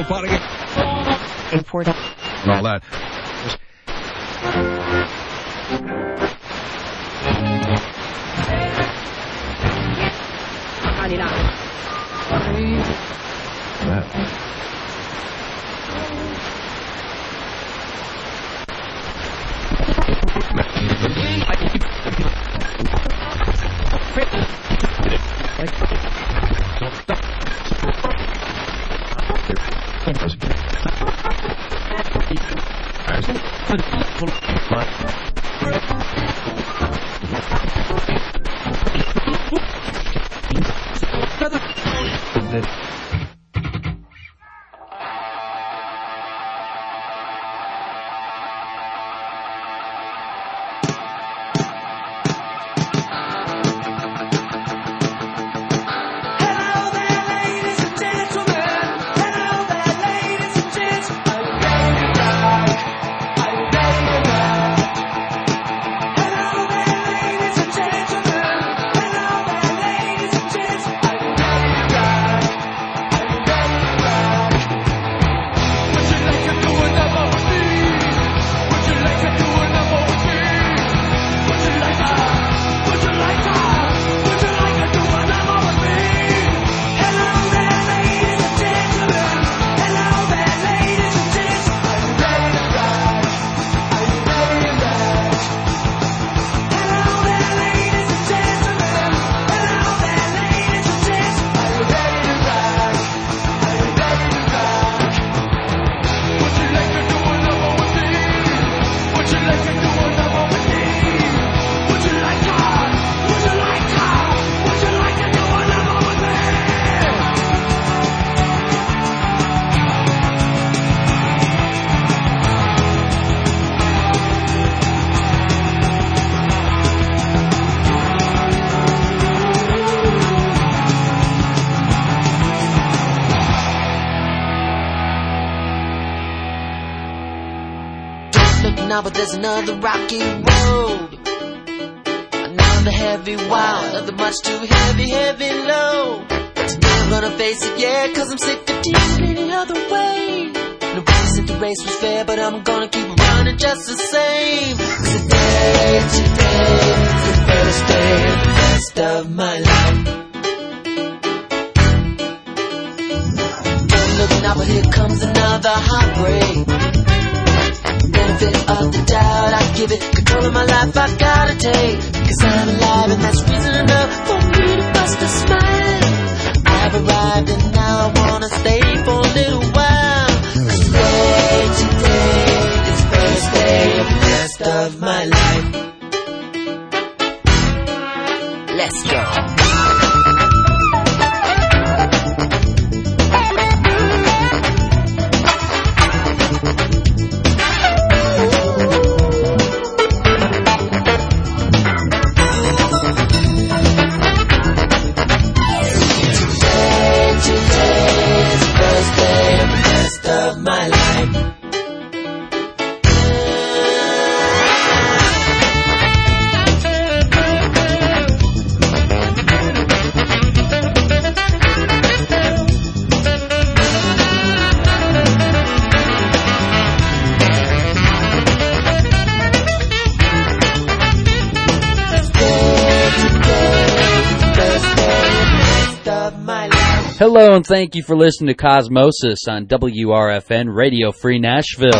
little party. Import. And all that. That. Thank you. but there's another rocky give it. Control of my life, I've gotta take. Cause I'm in Hello, and thank you for listening to Cosmosis on WRFN Radio Free Nashville.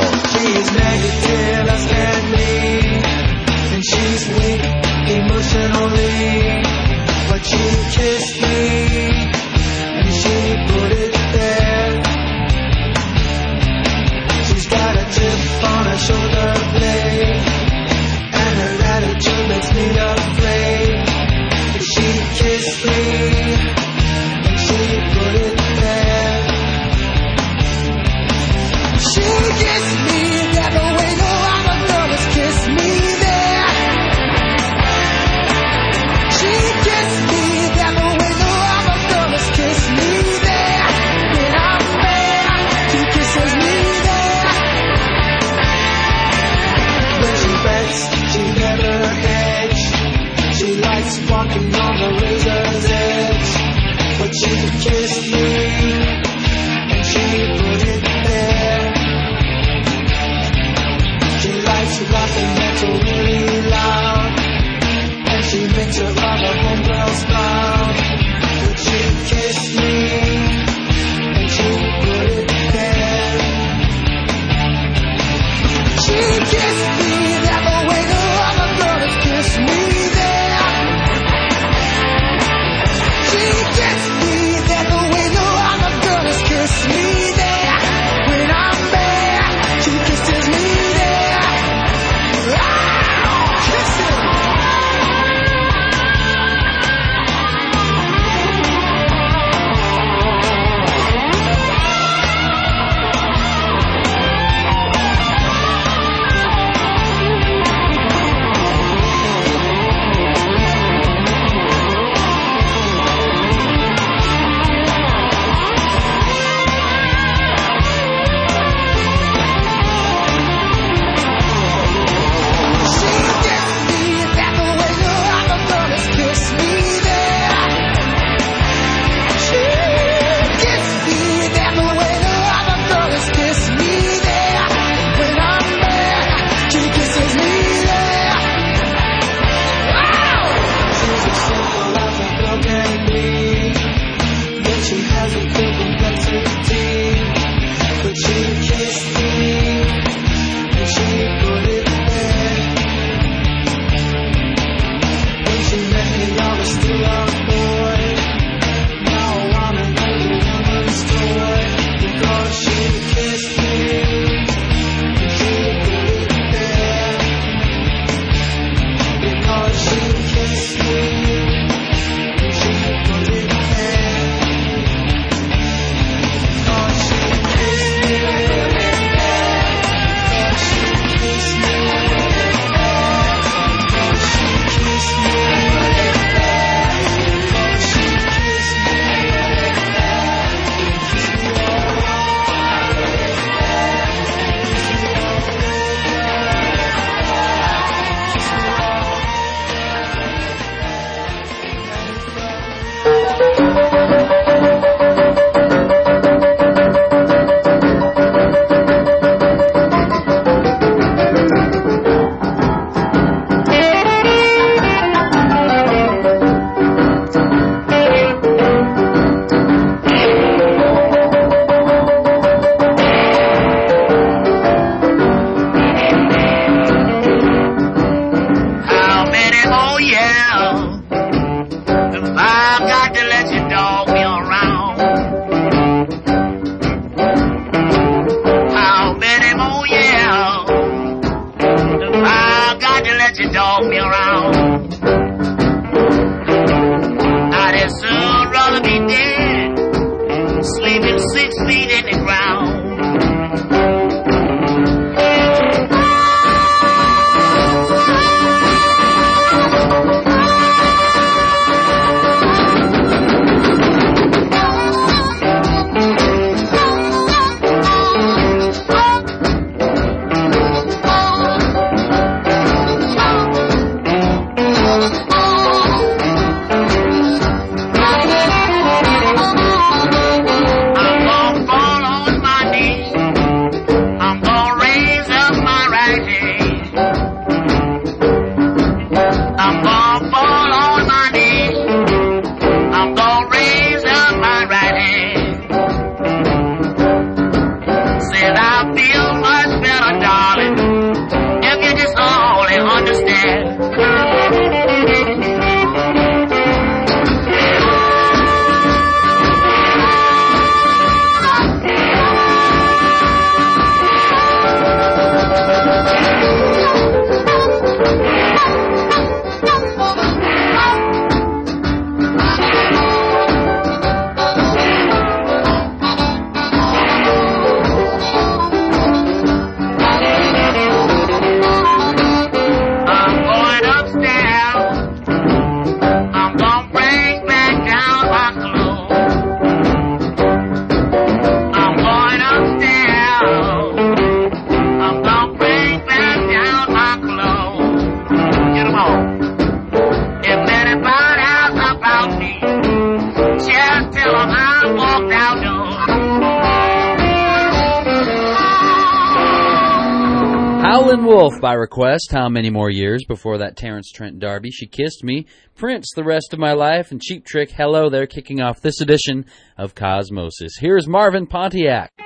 Just how many more years before that Terence Trent D'Arby she kissed me, Prince the rest of my life, and Cheap Trick. Hello there, kicking off this edition of Cosmosis. Here's Marvin Pontiac.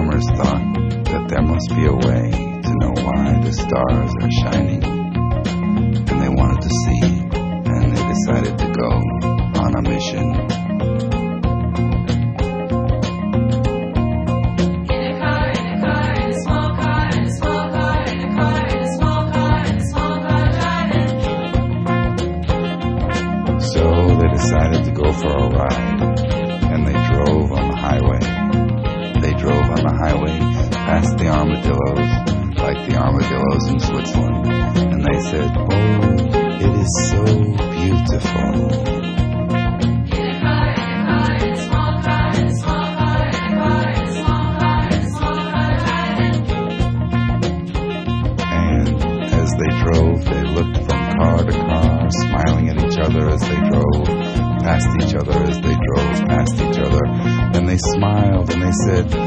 farmers thought that there must be a way to know why the stars are shining. And they wanted to see, and they decided to go on a mission. Girls in Switzerland. And they said, Oh, it is so beautiful. And as They drove, they looked from car to car, smiling at each other as they drove, past each other as they drove, past each other. And they smiled and they said,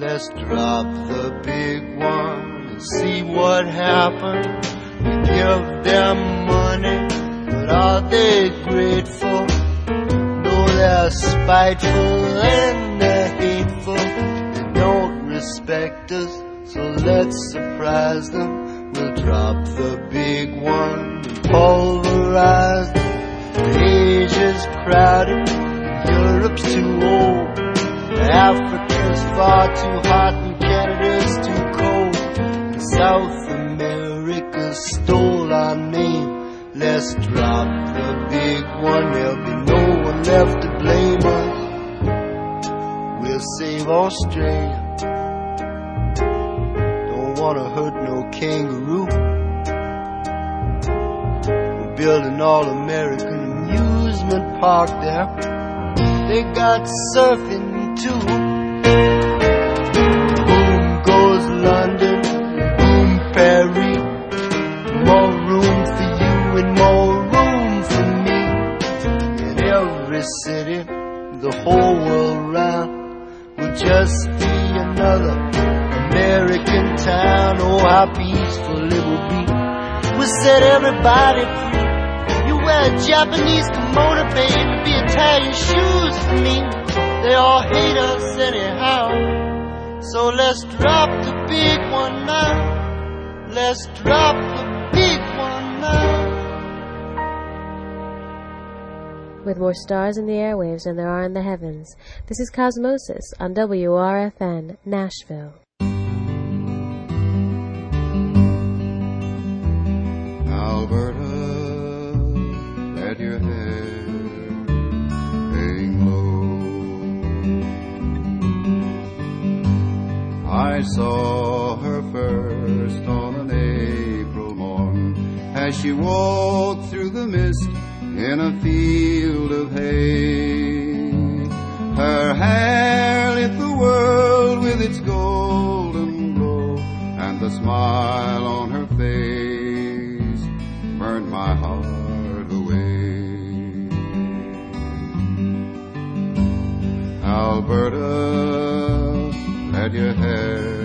Let's drop the big one and see what happens. We give them money, but are they grateful? No, they're spiteful and they're hateful. They don't respect us, so let's surprise them. We'll drop the big one and pulverize them. Asia's crowded, Europe's too old. Africa's far too hot and Canada's too cold. South America stole our name. Let's drop the big one, there'll be no one left to blame us. We'll save Australia. Don't wanna hurt no kangaroo. We're building all American amusement park there. They got surfing too. Boom goes London, boom Paris. More room for you and more room for me. In every city, the whole world round will just be another American town. Oh, how peaceful it will be. We'll set everybody. You wear Japanese kimono, baby, be Italian shoes for me. They all hate us anyhow. So let's drop the big one now. Let's drop the big one now. With more stars in the airwaves than there are in the heavens, this is Cosmosis on WRFN, Nashville. Alberta, I saw her first on an April morn as she walked through the mist in a field of hay. Her hair lit the world with its golden glow, and the smile on her face burned my heart away. Alberta your hair.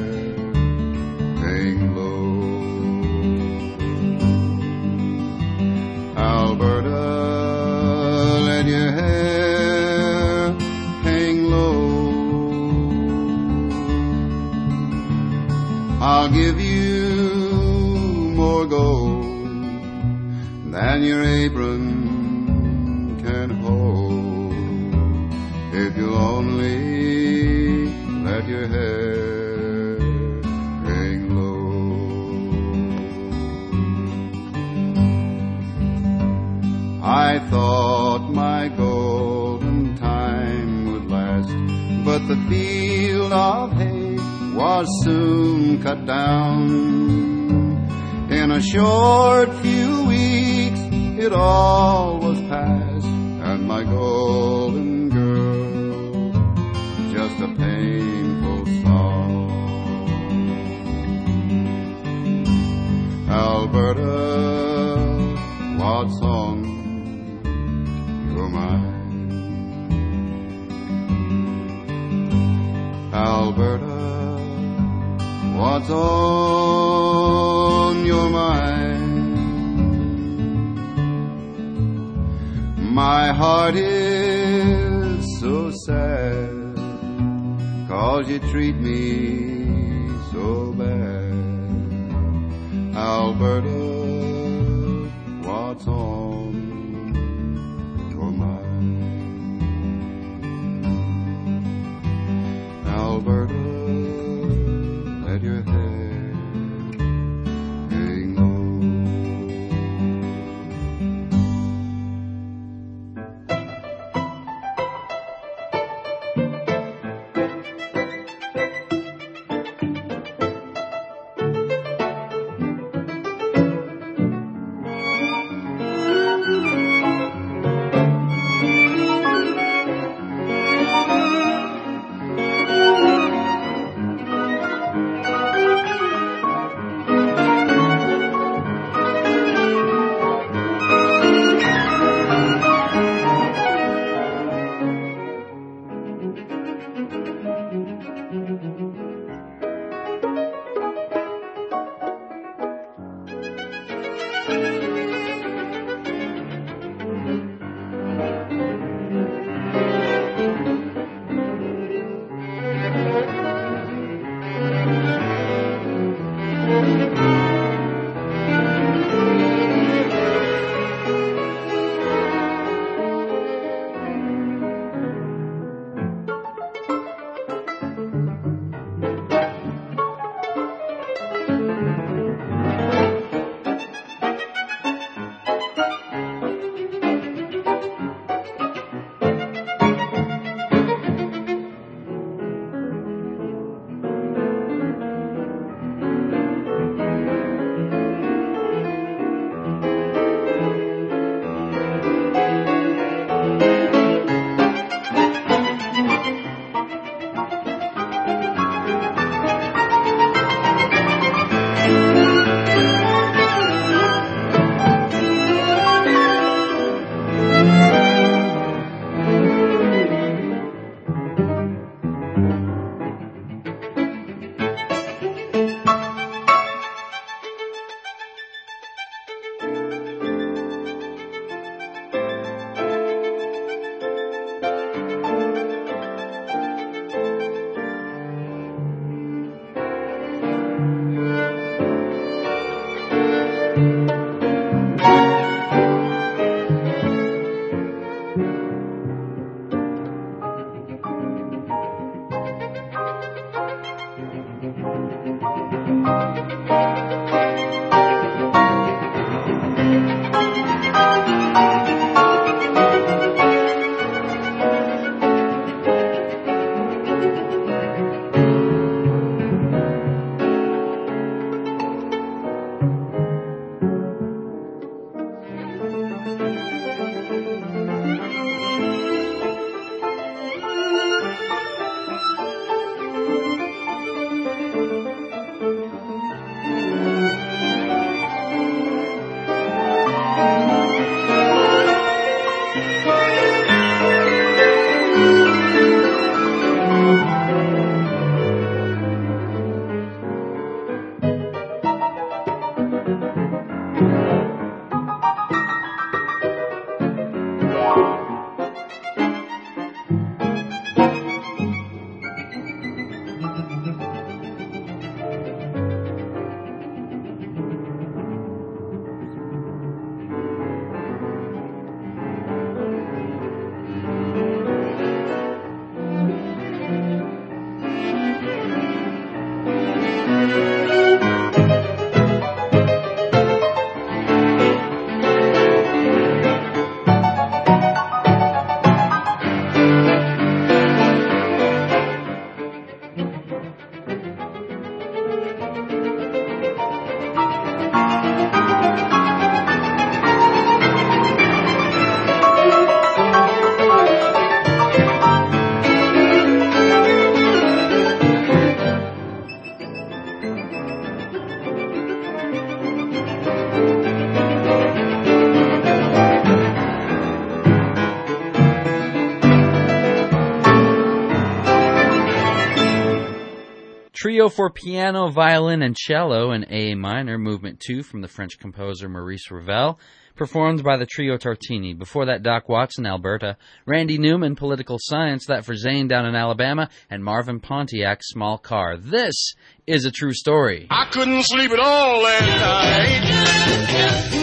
So for piano, violin, and cello in A minor, movement 2 from the French composer Maurice Ravel, performed by the trio Tartini. Before that, Doc Watson, Alberta, Randy Newman, Political Science, that for Zane down in Alabama, and Marvin Pontiac, Small Car. This is a true story. I couldn't sleep at all last night.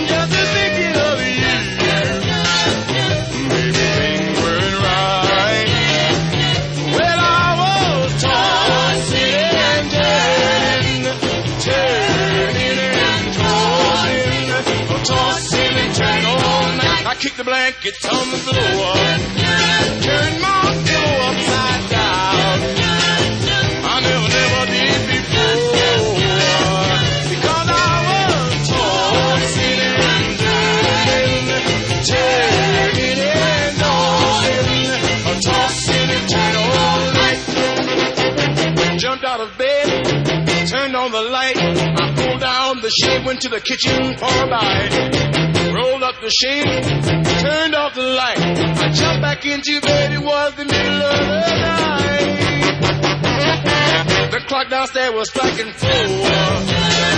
Just thinking of you. kick the blankets on the floor. Turn my She went to the kitchen for a bite. Rolled up the shade, turned off the light. I jumped back into bed, it was the middle of the night. The clock downstairs was striking four.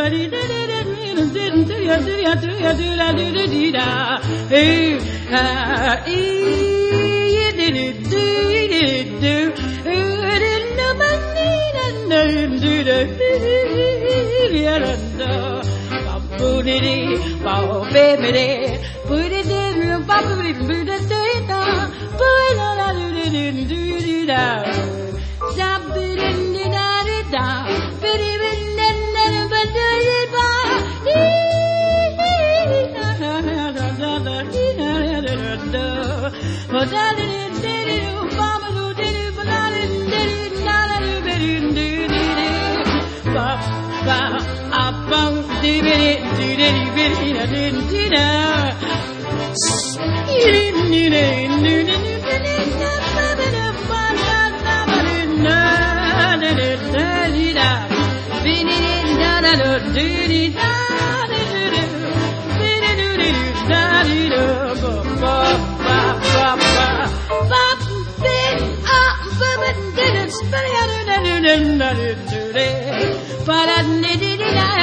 but he did it and didn't do ya do ya do ya do da do da dee da. Hey, ah,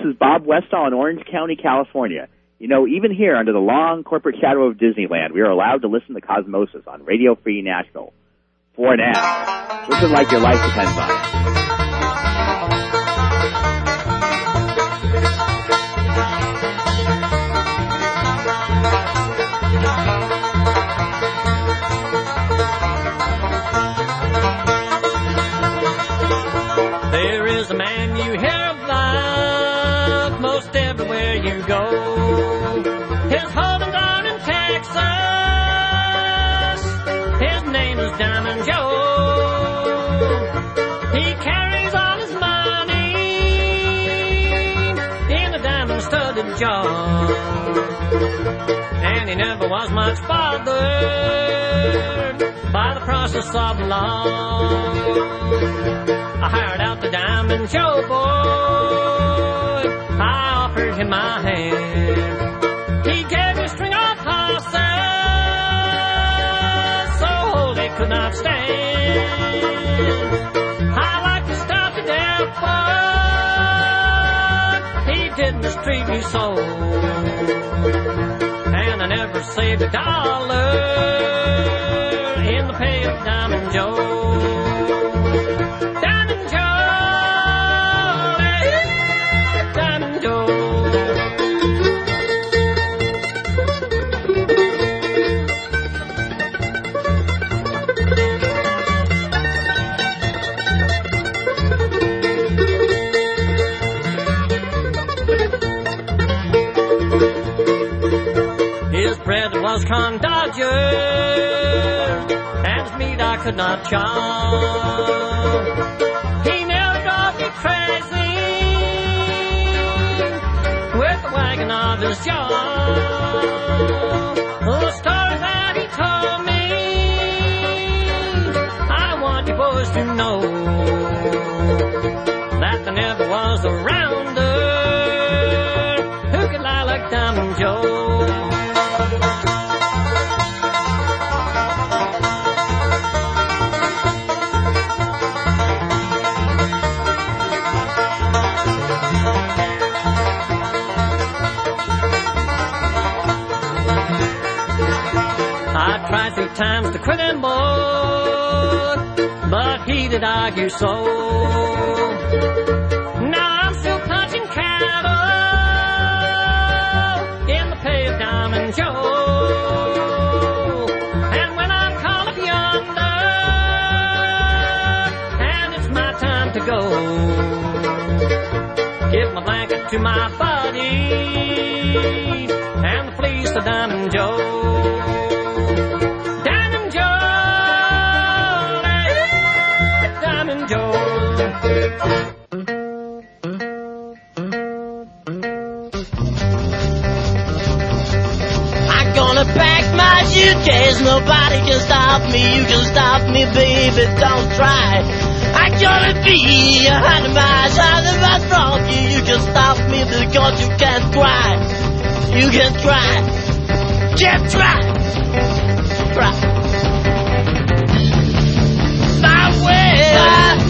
this is Bob Westall in Orange County, California. You know, even here under the long corporate shadow of Disneyland, we are allowed to listen to Cosmosis on Radio Free Nashville. For now. Listen like your life depends on it. And he never was much bothered by the process of law. I hired out the Diamond Joe boy. I offered him my hand. He gave me a string of horses, so they could not stand. I like to stop the airport. He didn't mistreat me so, and I never saved a dollar was corn dodger, and his meat I could not chow. He never drove me crazy with the wagon of his jaw. The story that he told me, I want you boys to know that there never was a rounder who could lie like Diamond Joe. I tried three times to quit him, boy, but he did argue so. Now I'm still punching cattle in the pay of Diamond Joe. And when I'm called up yonder, and it's my time to go, give my blanket to my buddy, and the fleece to Diamond Joe. I'm gonna pack my suitcase. Nobody can stop me. You can stop me, baby. Don't try. I'm gonna be a hundred miles of my from you. You can stop me because you can't try. You can try. Can't try. Try. My way.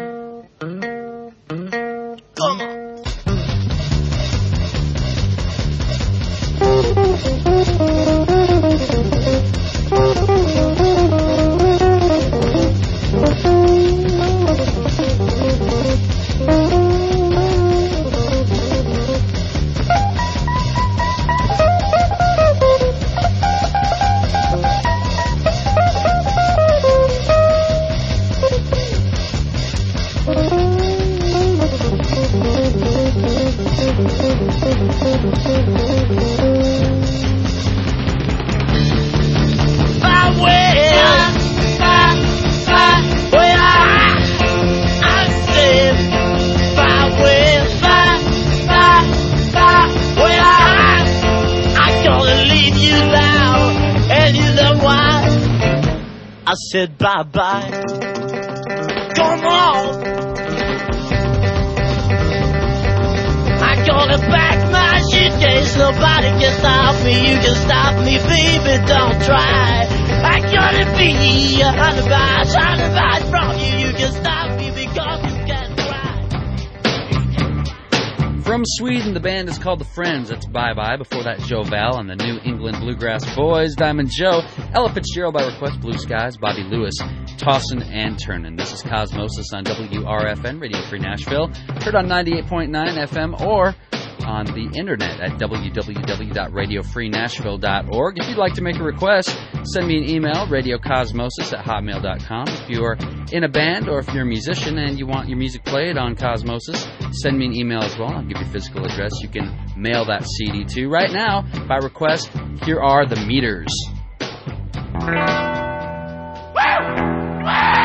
called The Friends. That's Bye Bye. Before that, Joe Val and the New England Bluegrass Boys, Diamond Joe, Ella Fitzgerald by request, Blue Skies, Bobby Lewis, Tossin and Turnin. This is Cosmosis on WRFN, Radio Free Nashville. Heard on 98.9 FM or on the internet at www.radiofreenashville.org. If you'd like to make a request, send me an email, radiocosmosis at hotmail.com. If you're in a band or if you're a musician and you want your music played on Cosmosis, send me an email as well. I'll give you a physical address. You can mail that CD to. Right now, by request, here are the meters. Bye.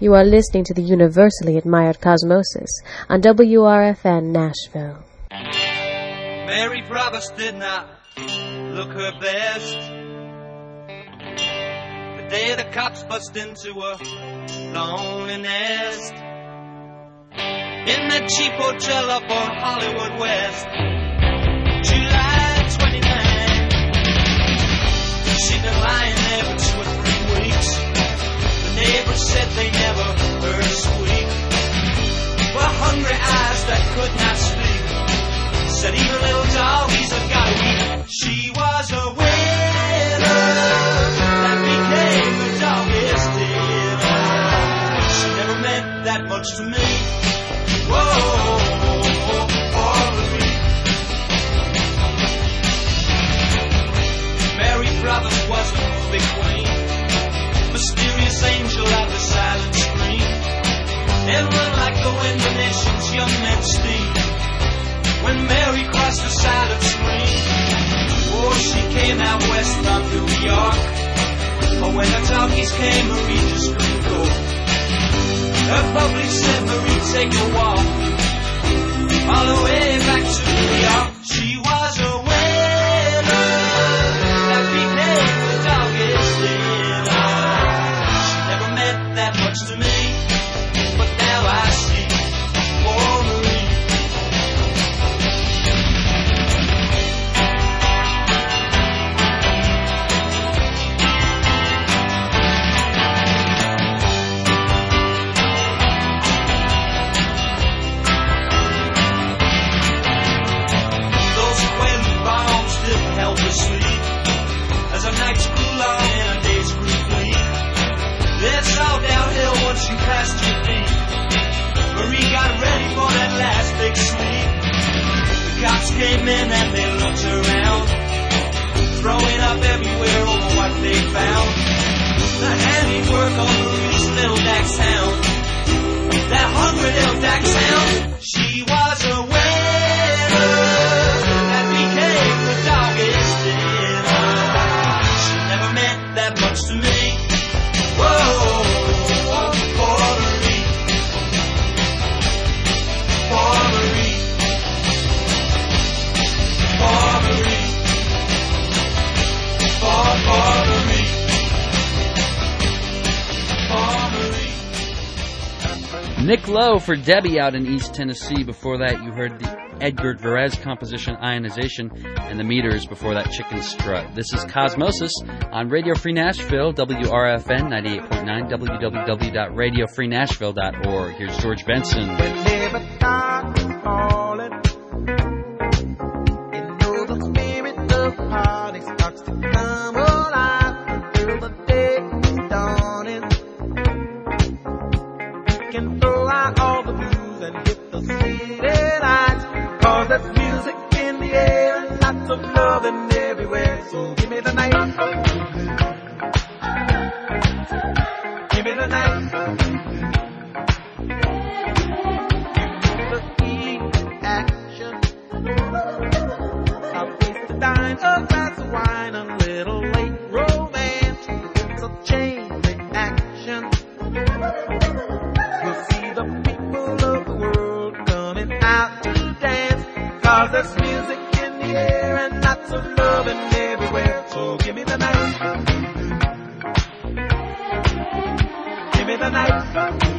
You are listening to the universally admired Cosmosis on WRFN Nashville. Marie Provost did not look her best. The day the cops bust into her lonely nest. In that cheap hotel up on Hollywood West. Neighbors said they never heard her squeak. Were hungry eyes that could not speak. Said even little doggies have got to eat. She was a winner that became a doggiest dinner. She never meant that much to me. Whoa. Mary Brothers was a movie queen, mysterious angel of the silent screen. And run like the wind the nation's young men steam when Mary crossed the silent screen. Oh, she came out west from New York. But when the talkies came, Marie just couldn't go. Her public said, Marie, take a walk. All the way back to New York. She was a screaming and they looked around, throwing up everywhere over what they found. The handiwork of Ruby's little dachshund, that hungry little dachshund. She was. Nick Lowe for Debbie out in East Tennessee. Before that, you heard the Edgard Varèse composition Ionization and the Meters before that Chicken Strut. This is Cosmosis on Radio Free Nashville, WRFN 98.9, www.radiofreenashville.org. Here's George Benson. loving everywhere, so give me the night. Give me the night. dine, a glass of wine, a little late romance. It's a chain reaction. We'll see the people of the world coming out to dance, cause there's music. So give me the night. Give me the night.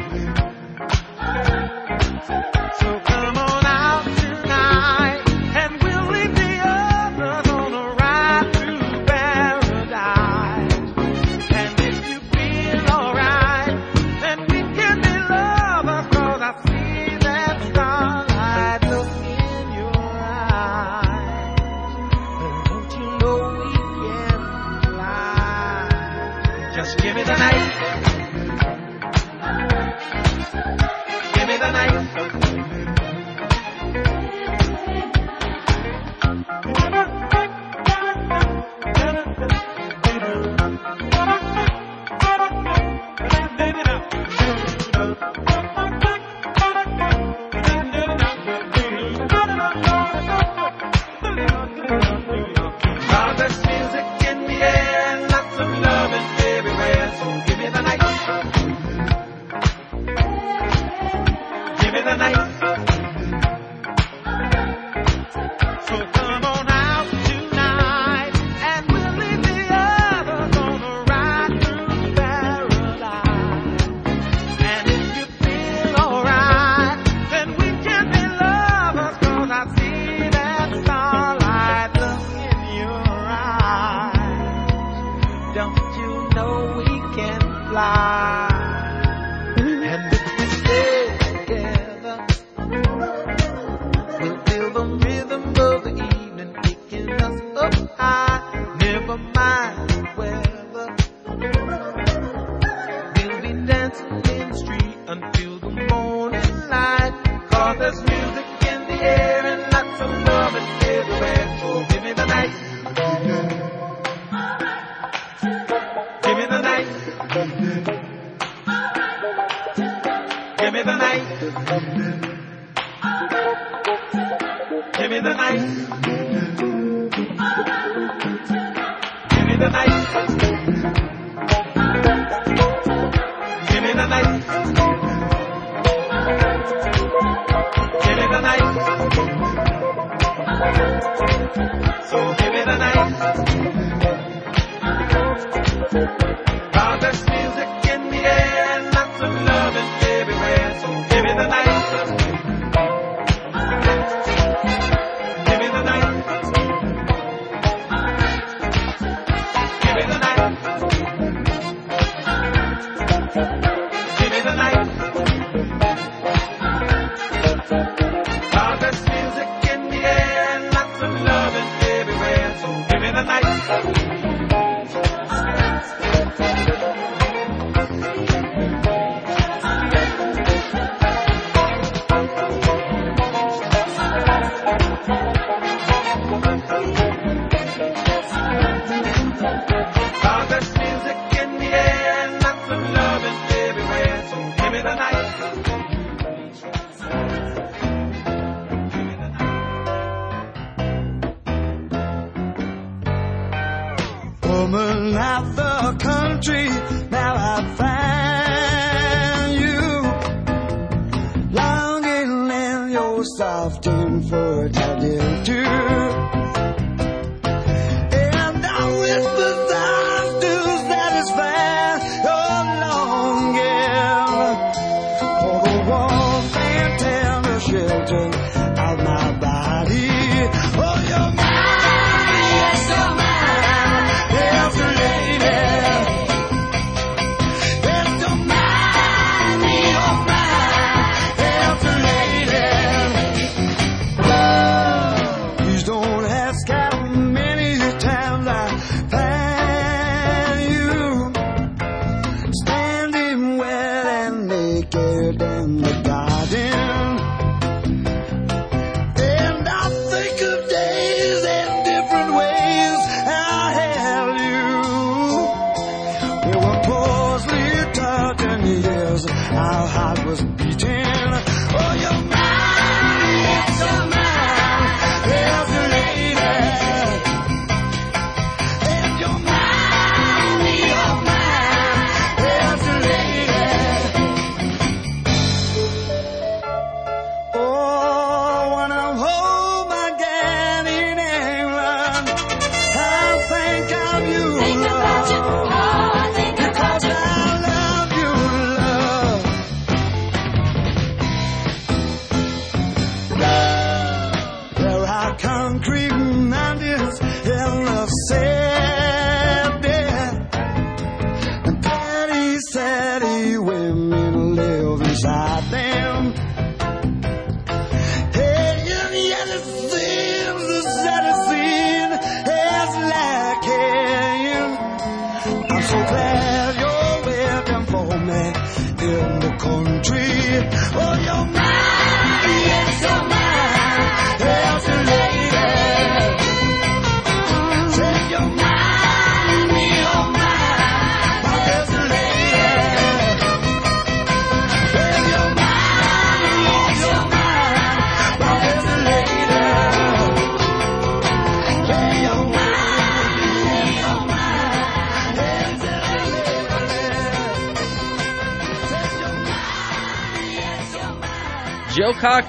often forgotten to.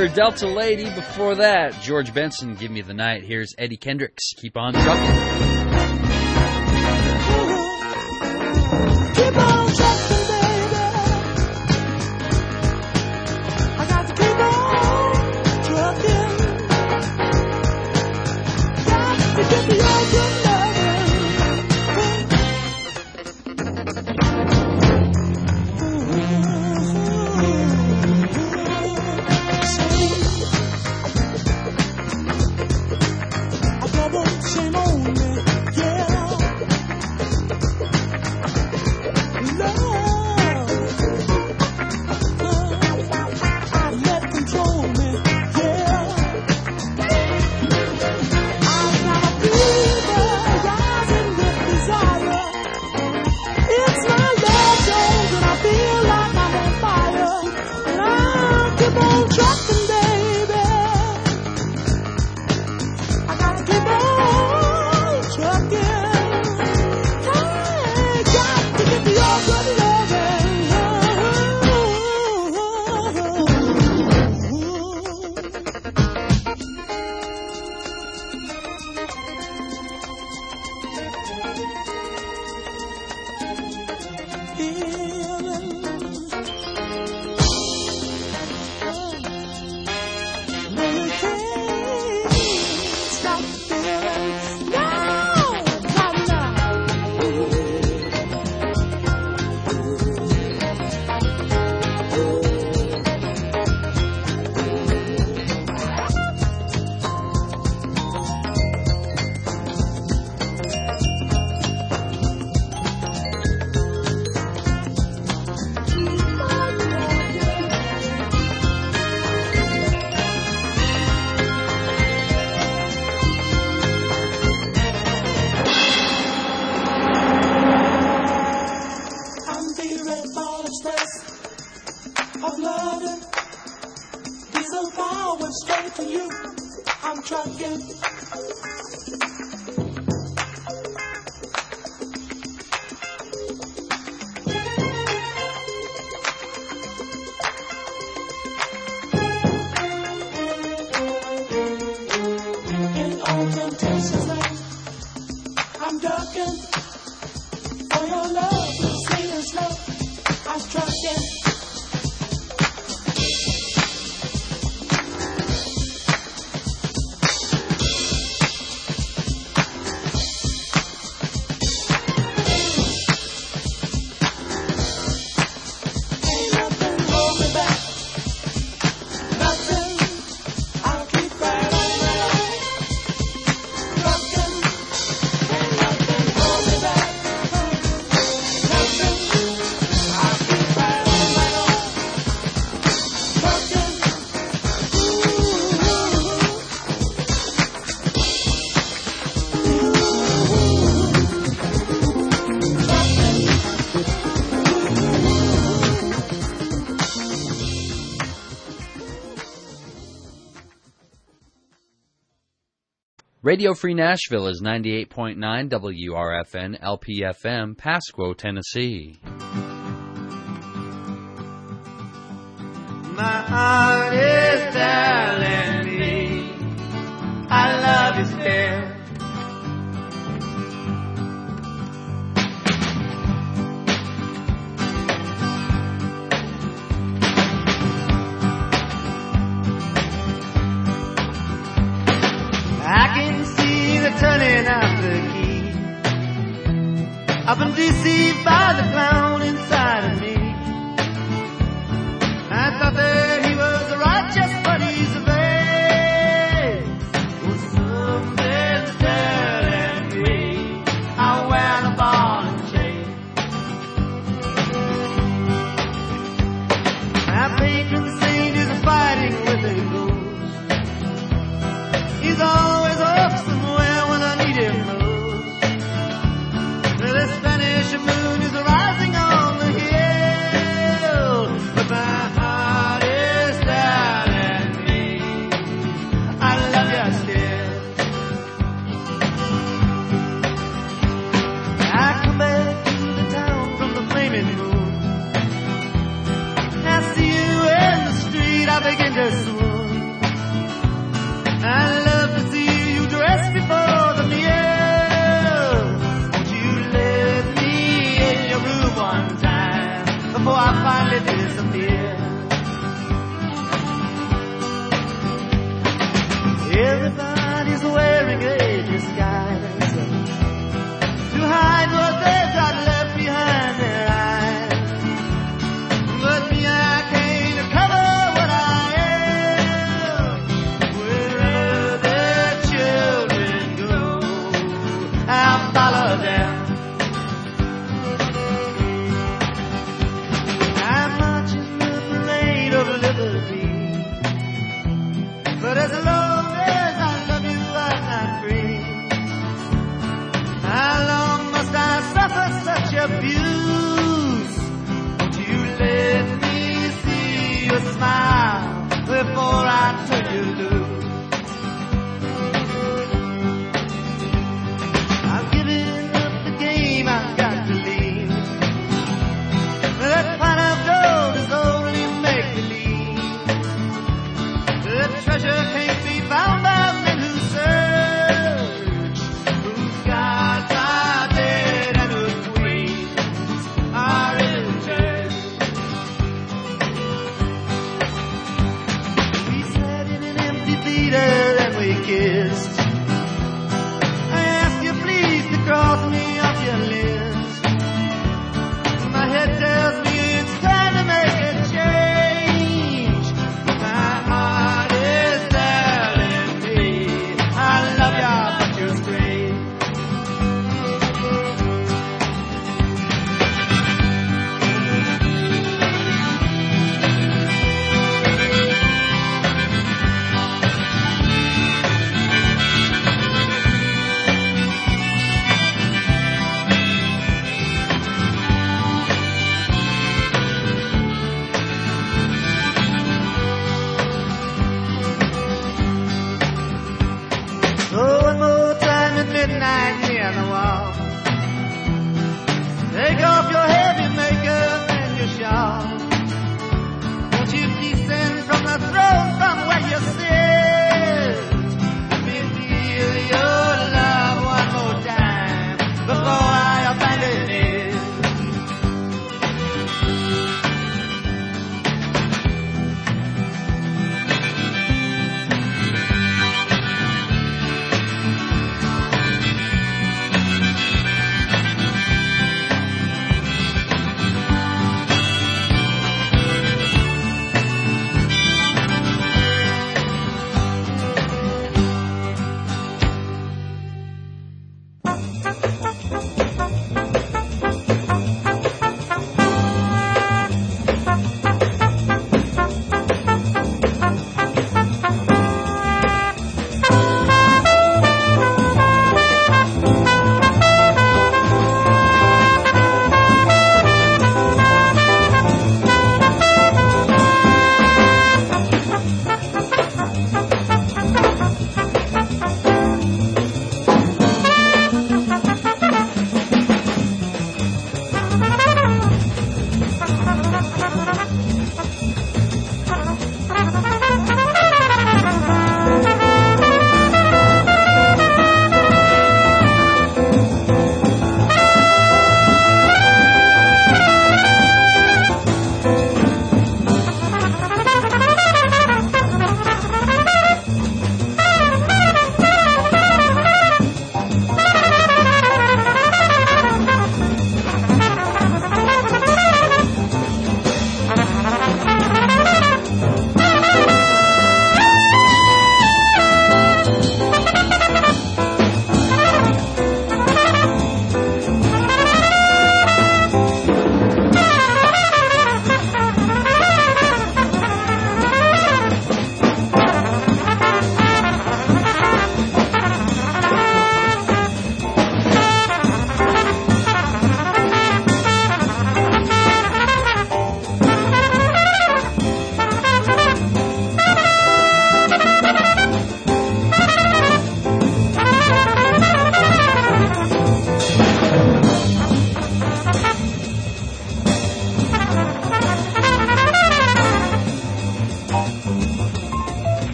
Walker, Delta Lady. Before that, George Benson, Give Me the Night. Here's Eddie Kendricks, Keep on Trucking. Keep on trucking. Radio Free Nashville is 98.9 WRFN LPFM, Pasco, Tennessee.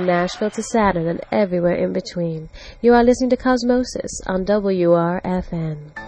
from Nashville to Saturn and everywhere in between. You are listening to Cosmosis on WRFN.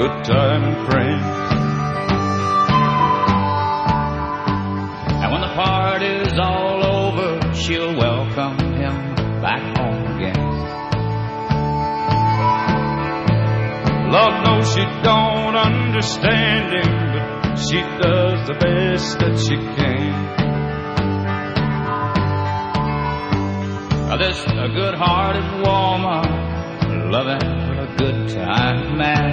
Good time and friends. And when the party's all over, she'll welcome him back home again. Lord knows she don't understand him, but she does the best that she can. Now this a good-hearted woman, loving good time man.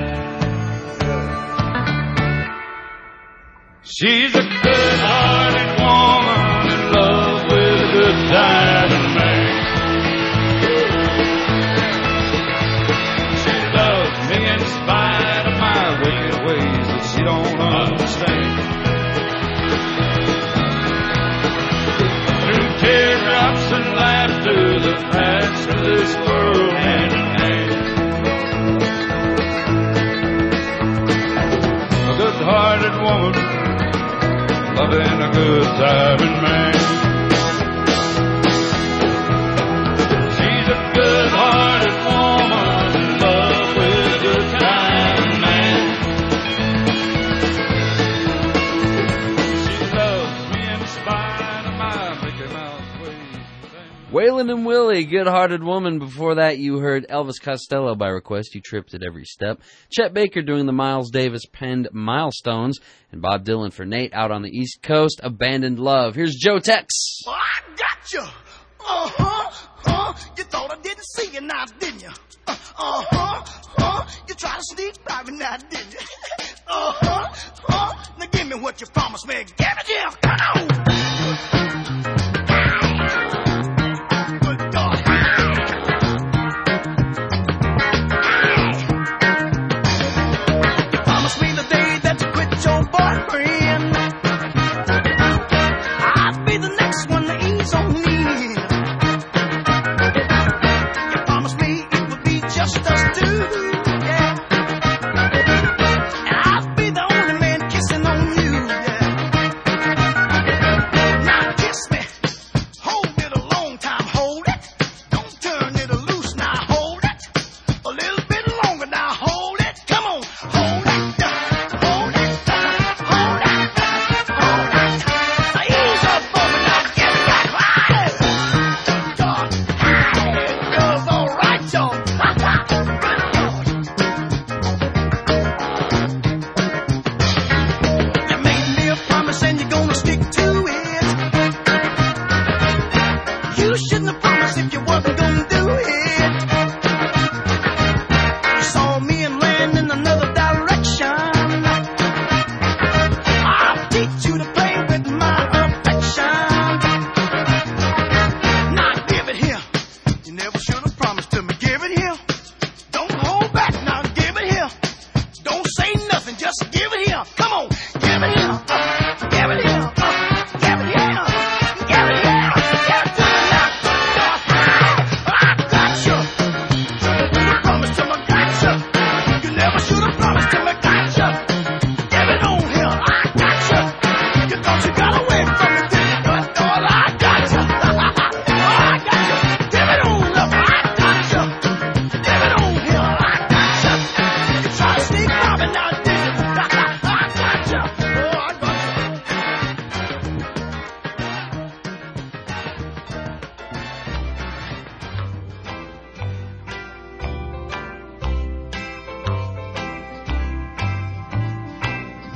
She's a good-hearted woman in love with a good time man. She loves me in spite of my wicked ways that she don't understand. Through teardrops and laughter that pass through this world loving a good timing man. She's Waylon and Willie, good-hearted woman. Before that, you heard Elvis Costello by request. You tripped at every step. Chet Baker doing the Miles Davis penned Milestones, and Bob Dylan for Nate out on the East Coast. Abandoned Love. Here's Joe Tex. Oh, I got you. Uh huh. Uh, you thought I didn't see you now, didn't you? Uh huh. Uh, you tried to sneak by me now, didn't you? Uh huh. Uh, now give me what you promised me. Give it here. Come on.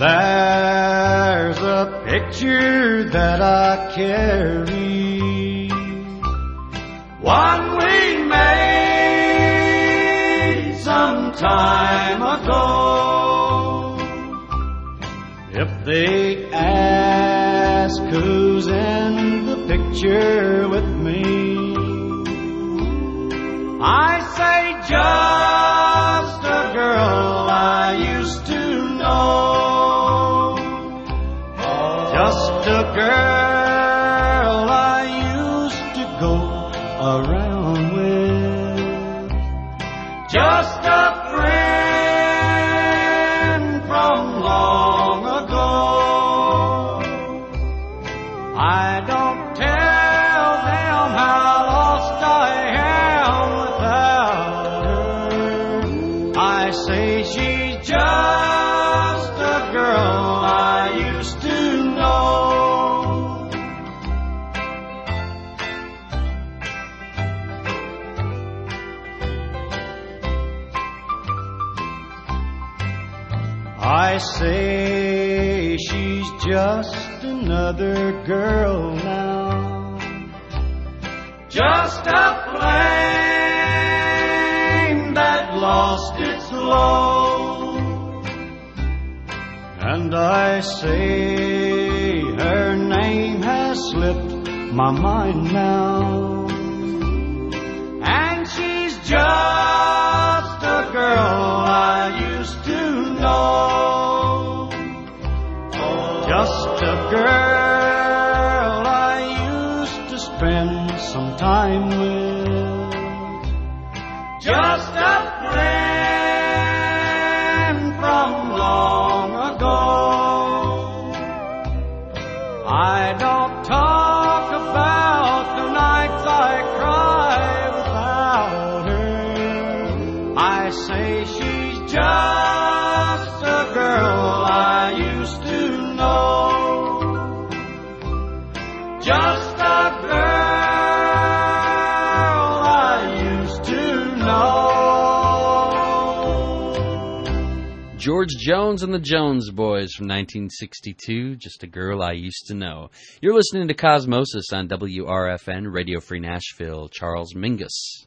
There's a picture that I carry, say her name has slipped my mind now. And she's just a girl I used to know. Just a girl George Jones and the Jones Boys from 1962, Just a Girl I Used to Know. You're listening to Cosmosis on WRFN, Radio Free Nashville. Charles Mingus.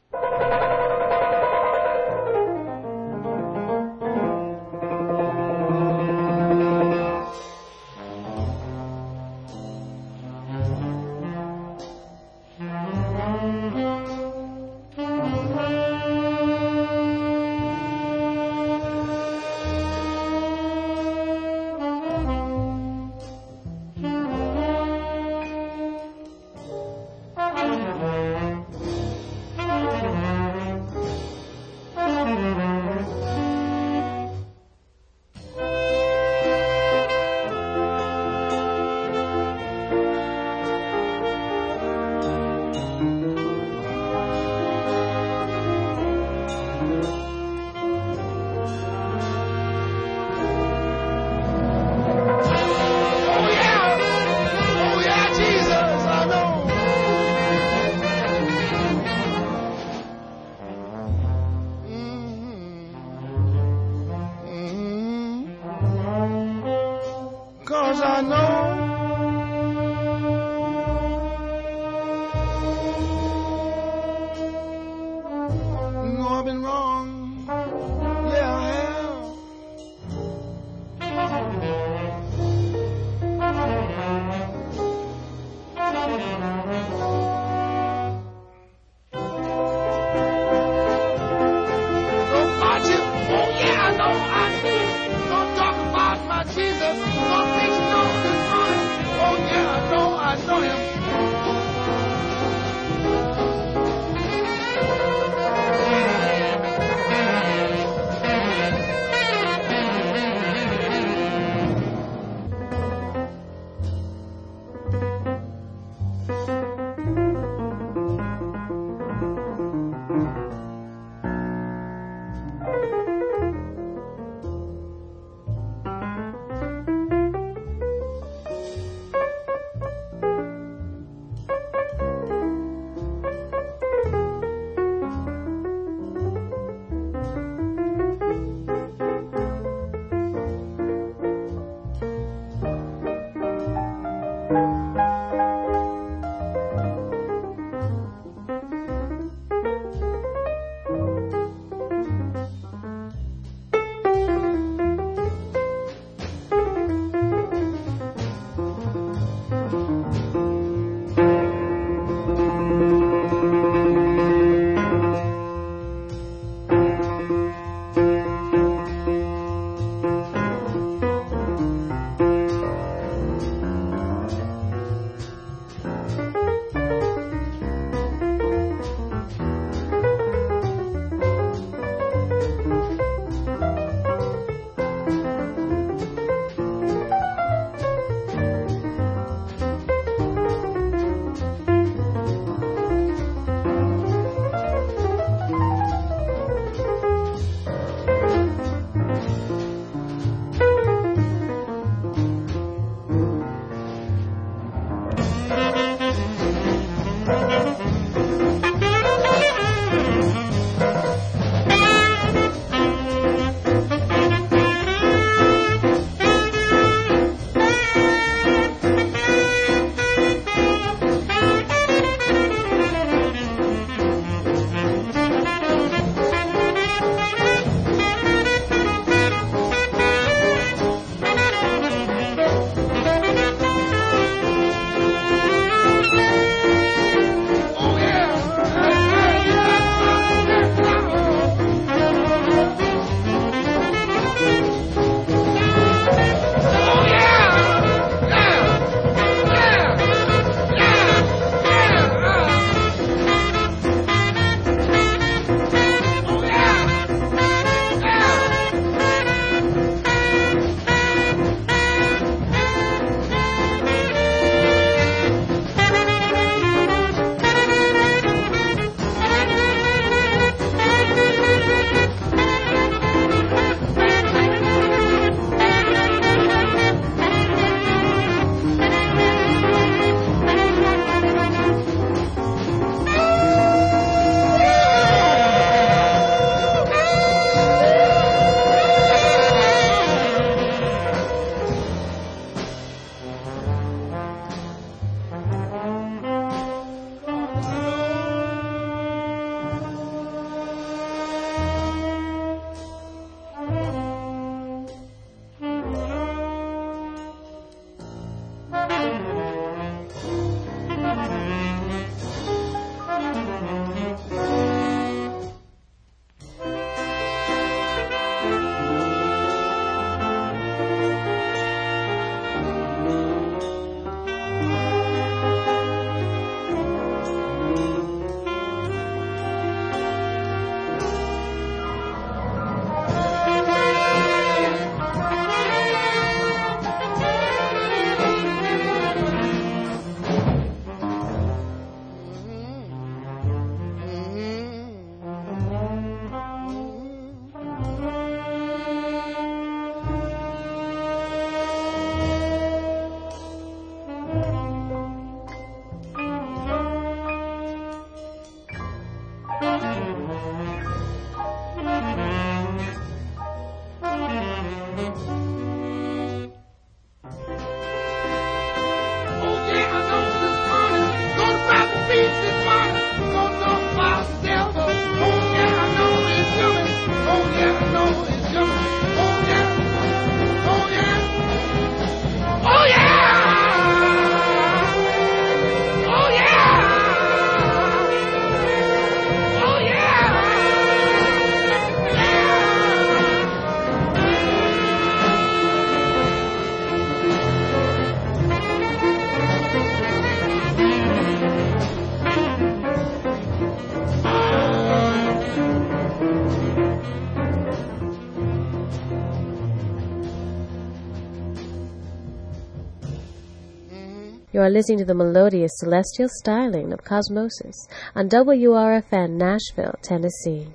are listening to the melodious celestial styling of Cosmosis on WRFN Nashville, Tennessee.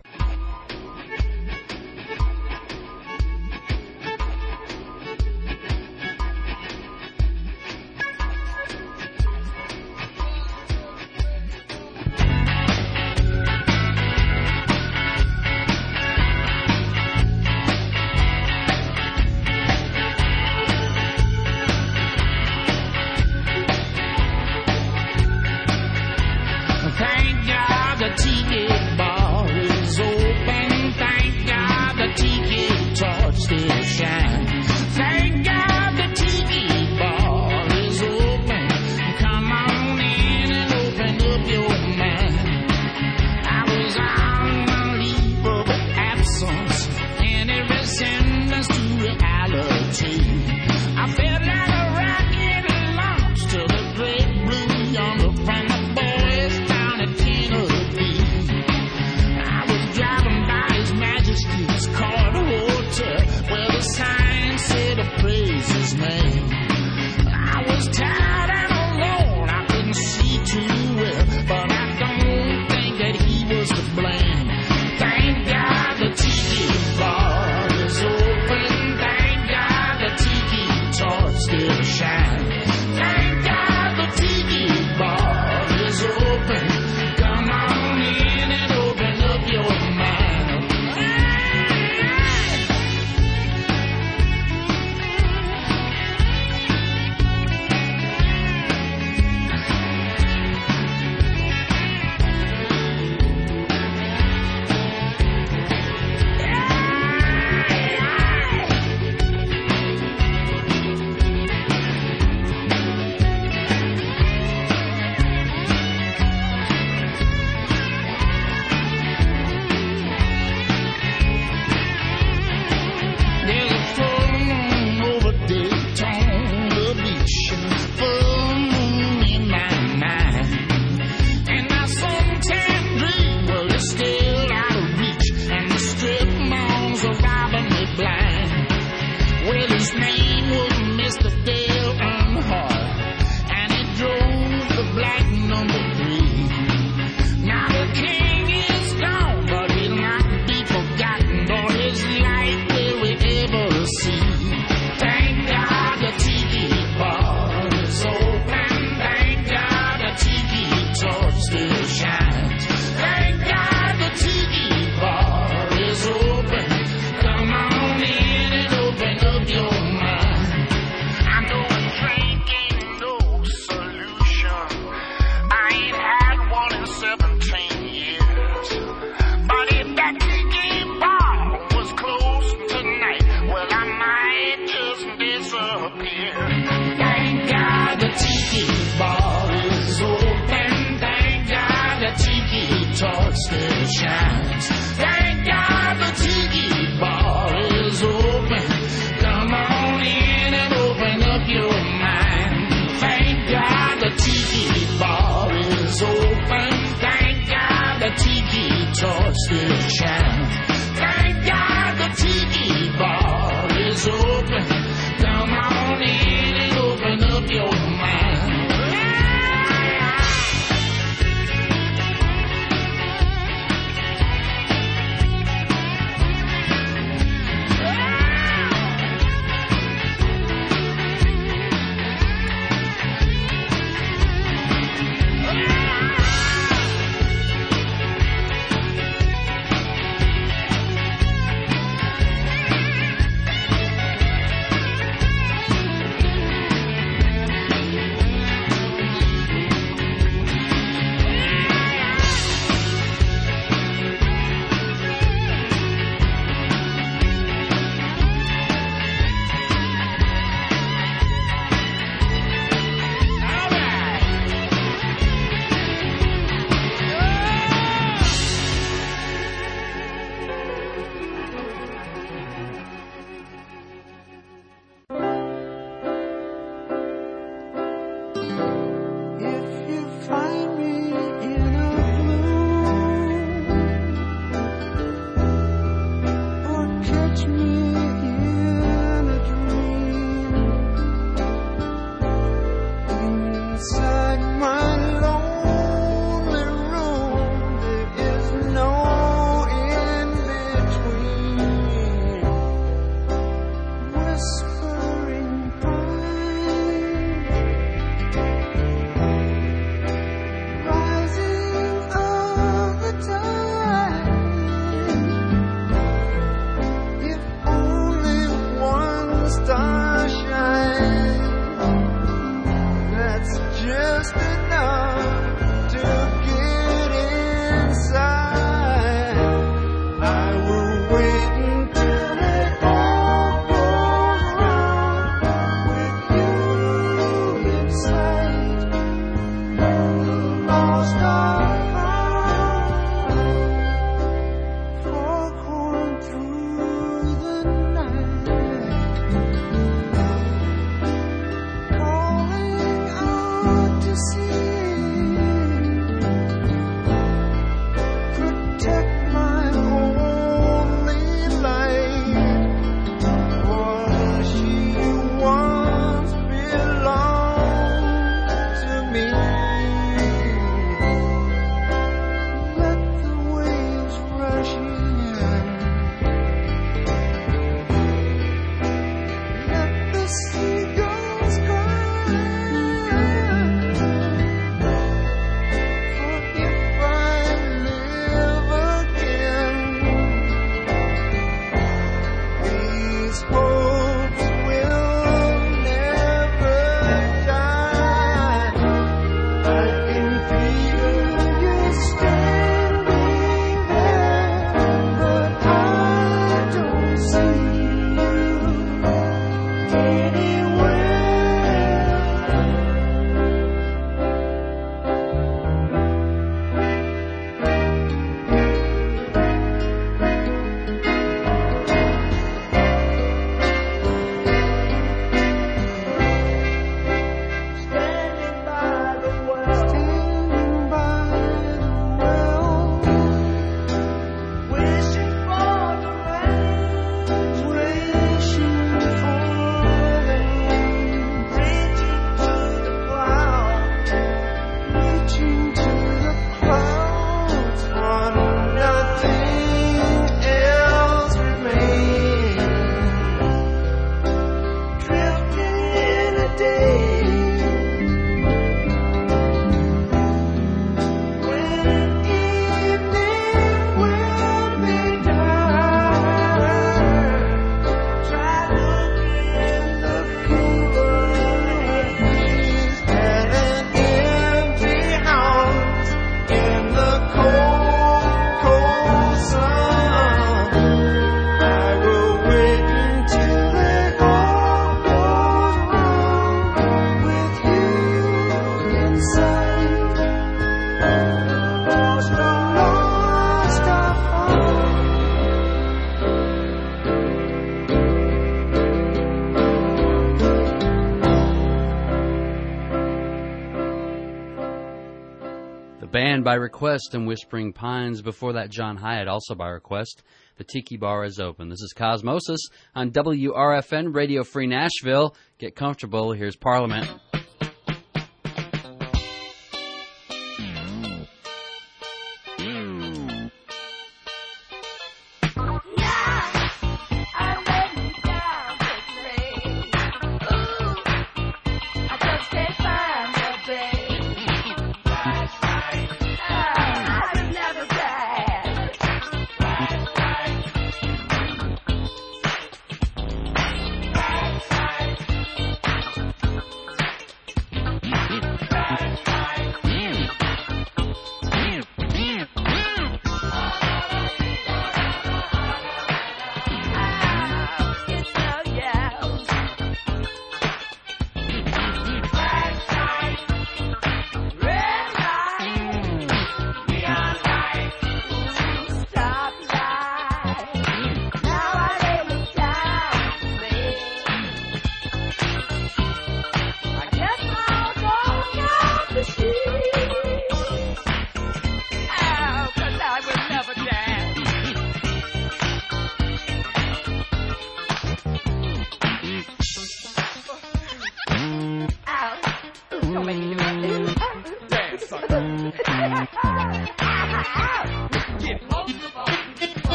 By request and Whispering Pines. Before that, John Hiatt, also by request. The Tiki Bar is open. This is Cosmosis on WRFN Radio Free Nashville. Get comfortable. Here's Parliament.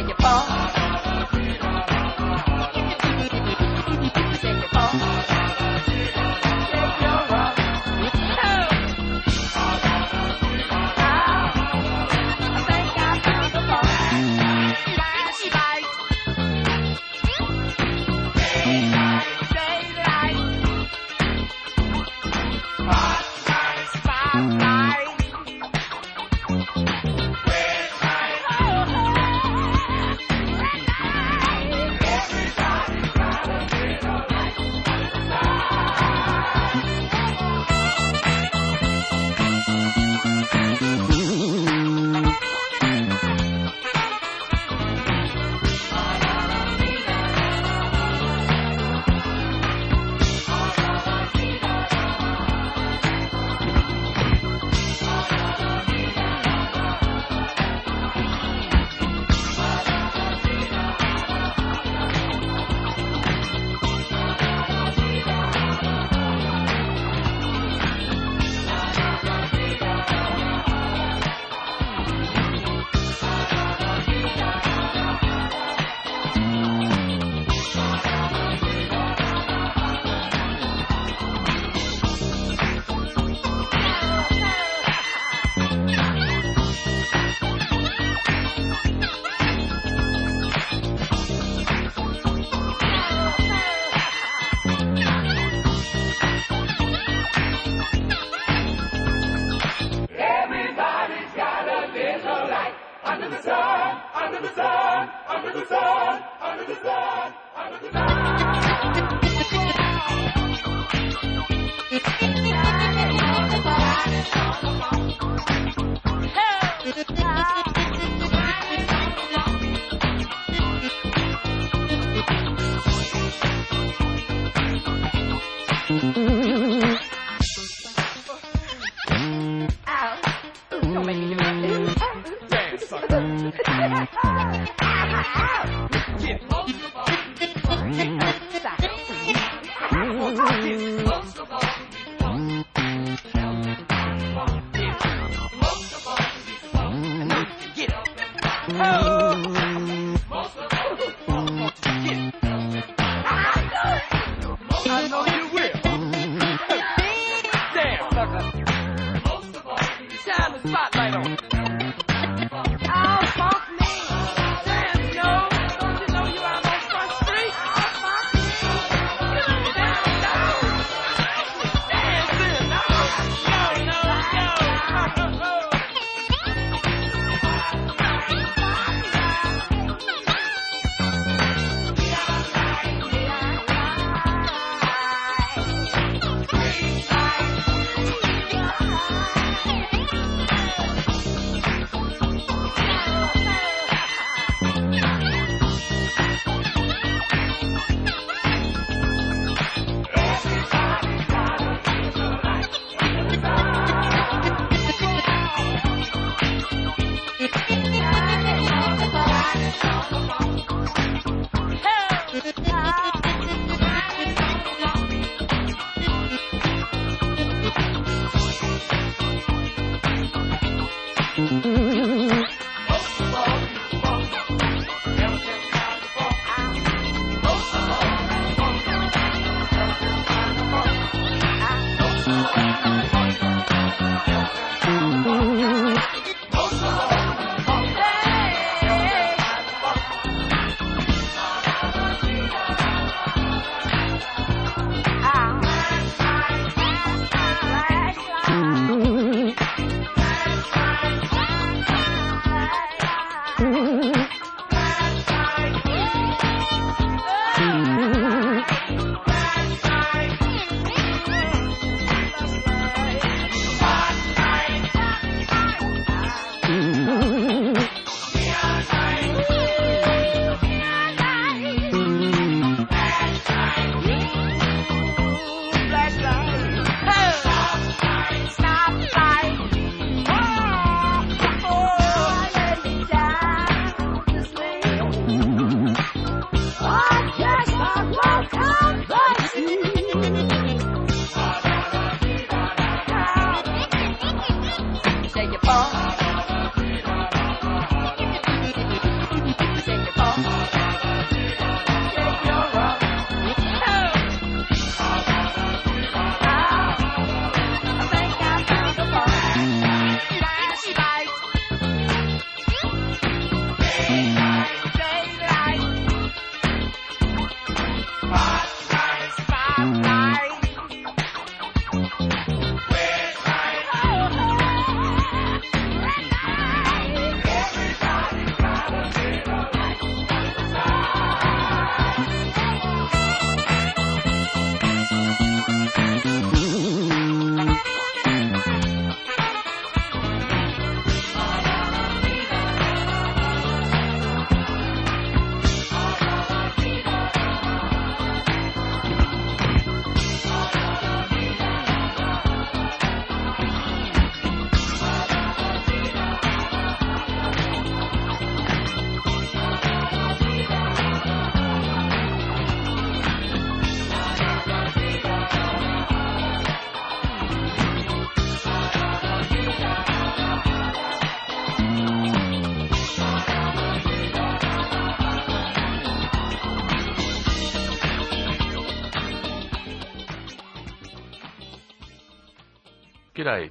take it far.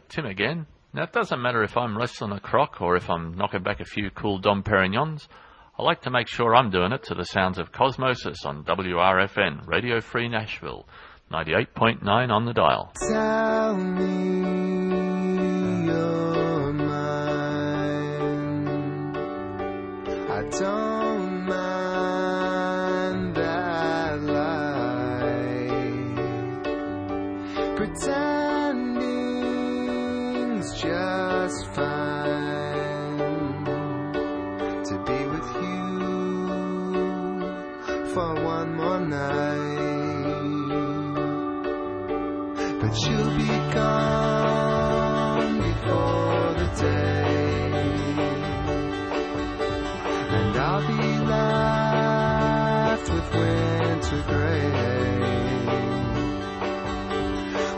Tim again. Now, it doesn't matter if I'm wrestling a croc or if I'm knocking back a few cool Dom Perignons. I like to make sure I'm doing it to the sounds of Cosmosis on WRFN, Radio Free Nashville, 98.9 on the dial. You'll be gone before the day, and I'll be left with winter gray.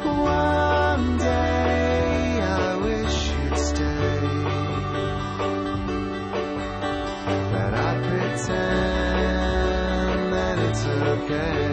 One day I wish you'd stay, but I pretend that it's okay.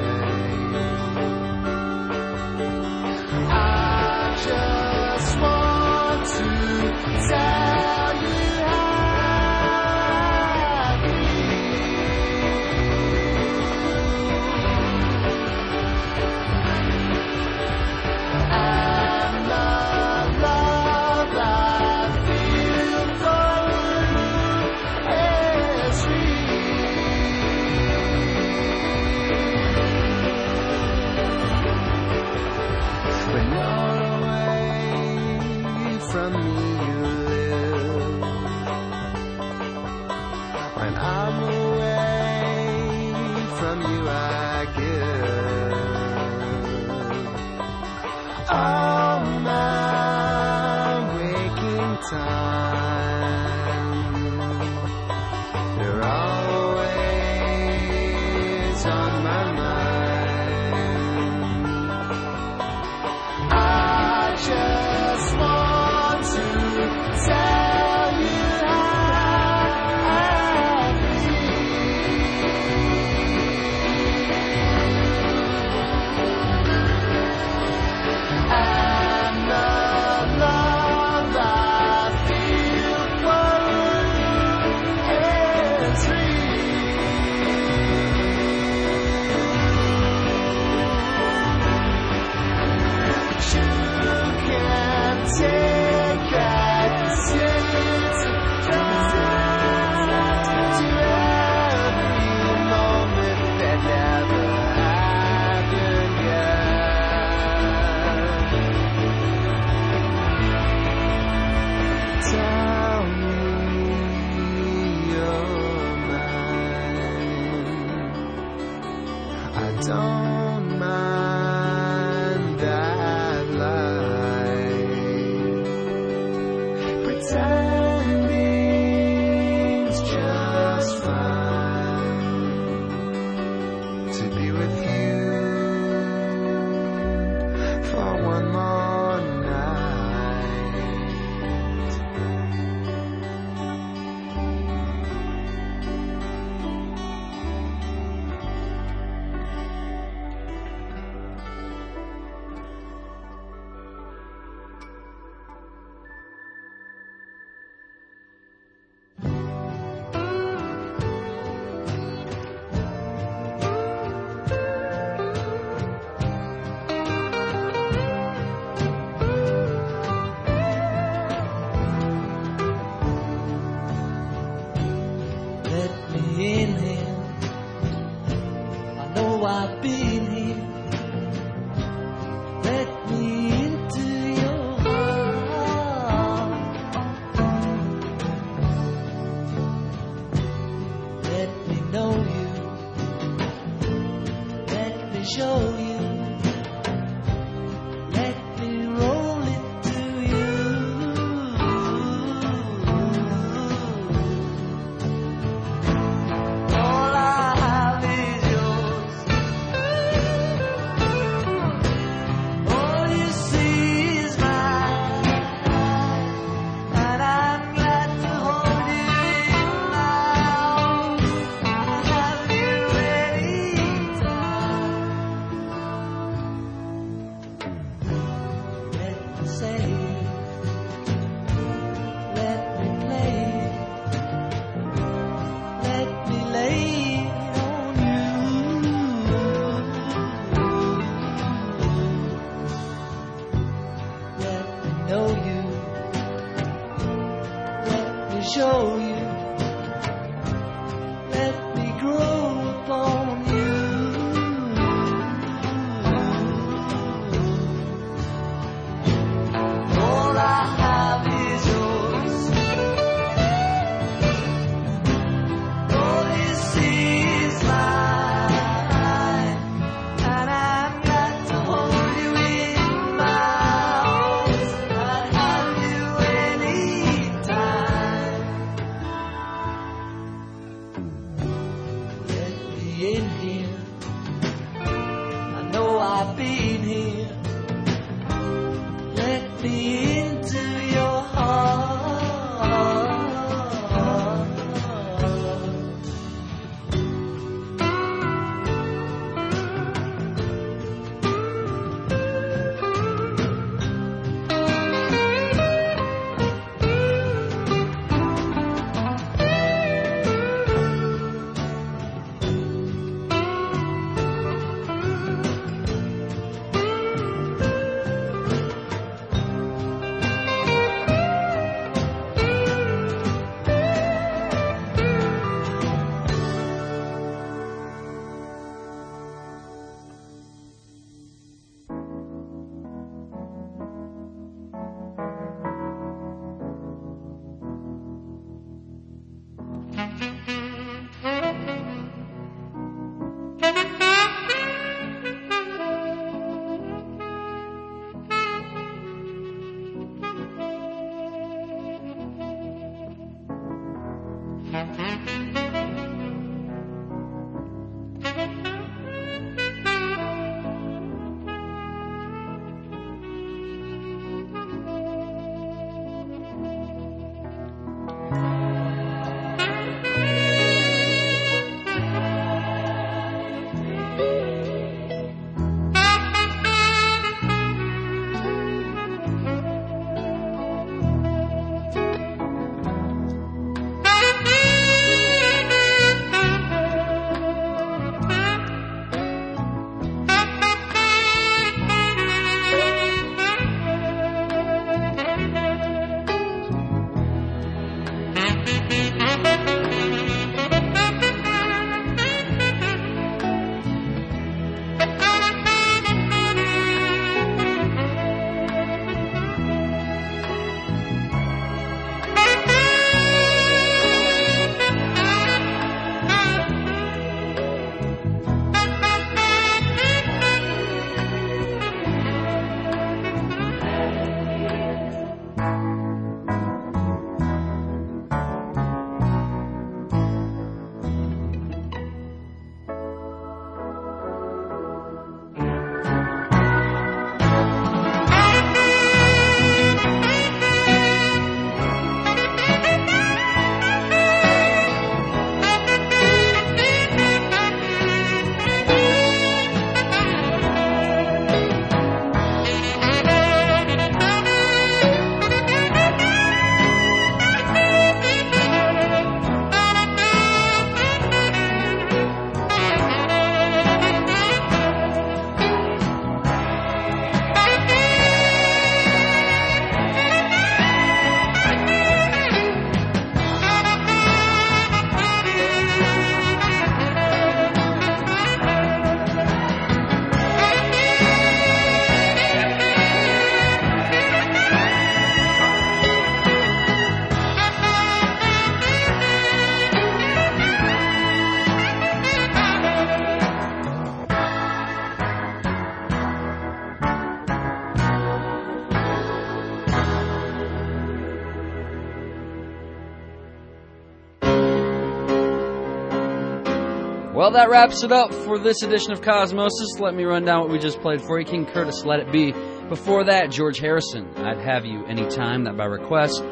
That wraps it up for this edition of Cosmosis. Let me run down what we just played for you. King Curtis, Let It Be. Before that, George Harrison, I'd Have You Anytime, that by request.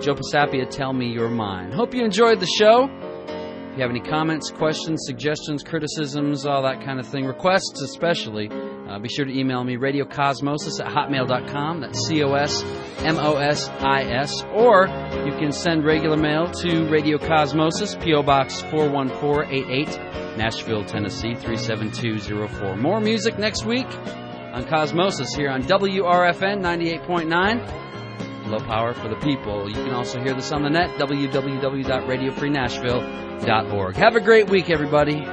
Joe Pisapia, Tell Me Your Mind. Hope you enjoyed the show. If you have any comments, questions, suggestions, criticisms, all that kind of thing, requests especially, uh, be sure to email me, radiocosmosis at hotmail.com. That's C O S M O S I S. Or you can send regular mail to Radio Cosmosis, P.O. Box 41488, Nashville, Tennessee 37204. More music next week on Cosmosis here on WRFN 98.9. Low power for the people. You can also hear this on the net, www.radiofreenashville.org. Have a great week, everybody.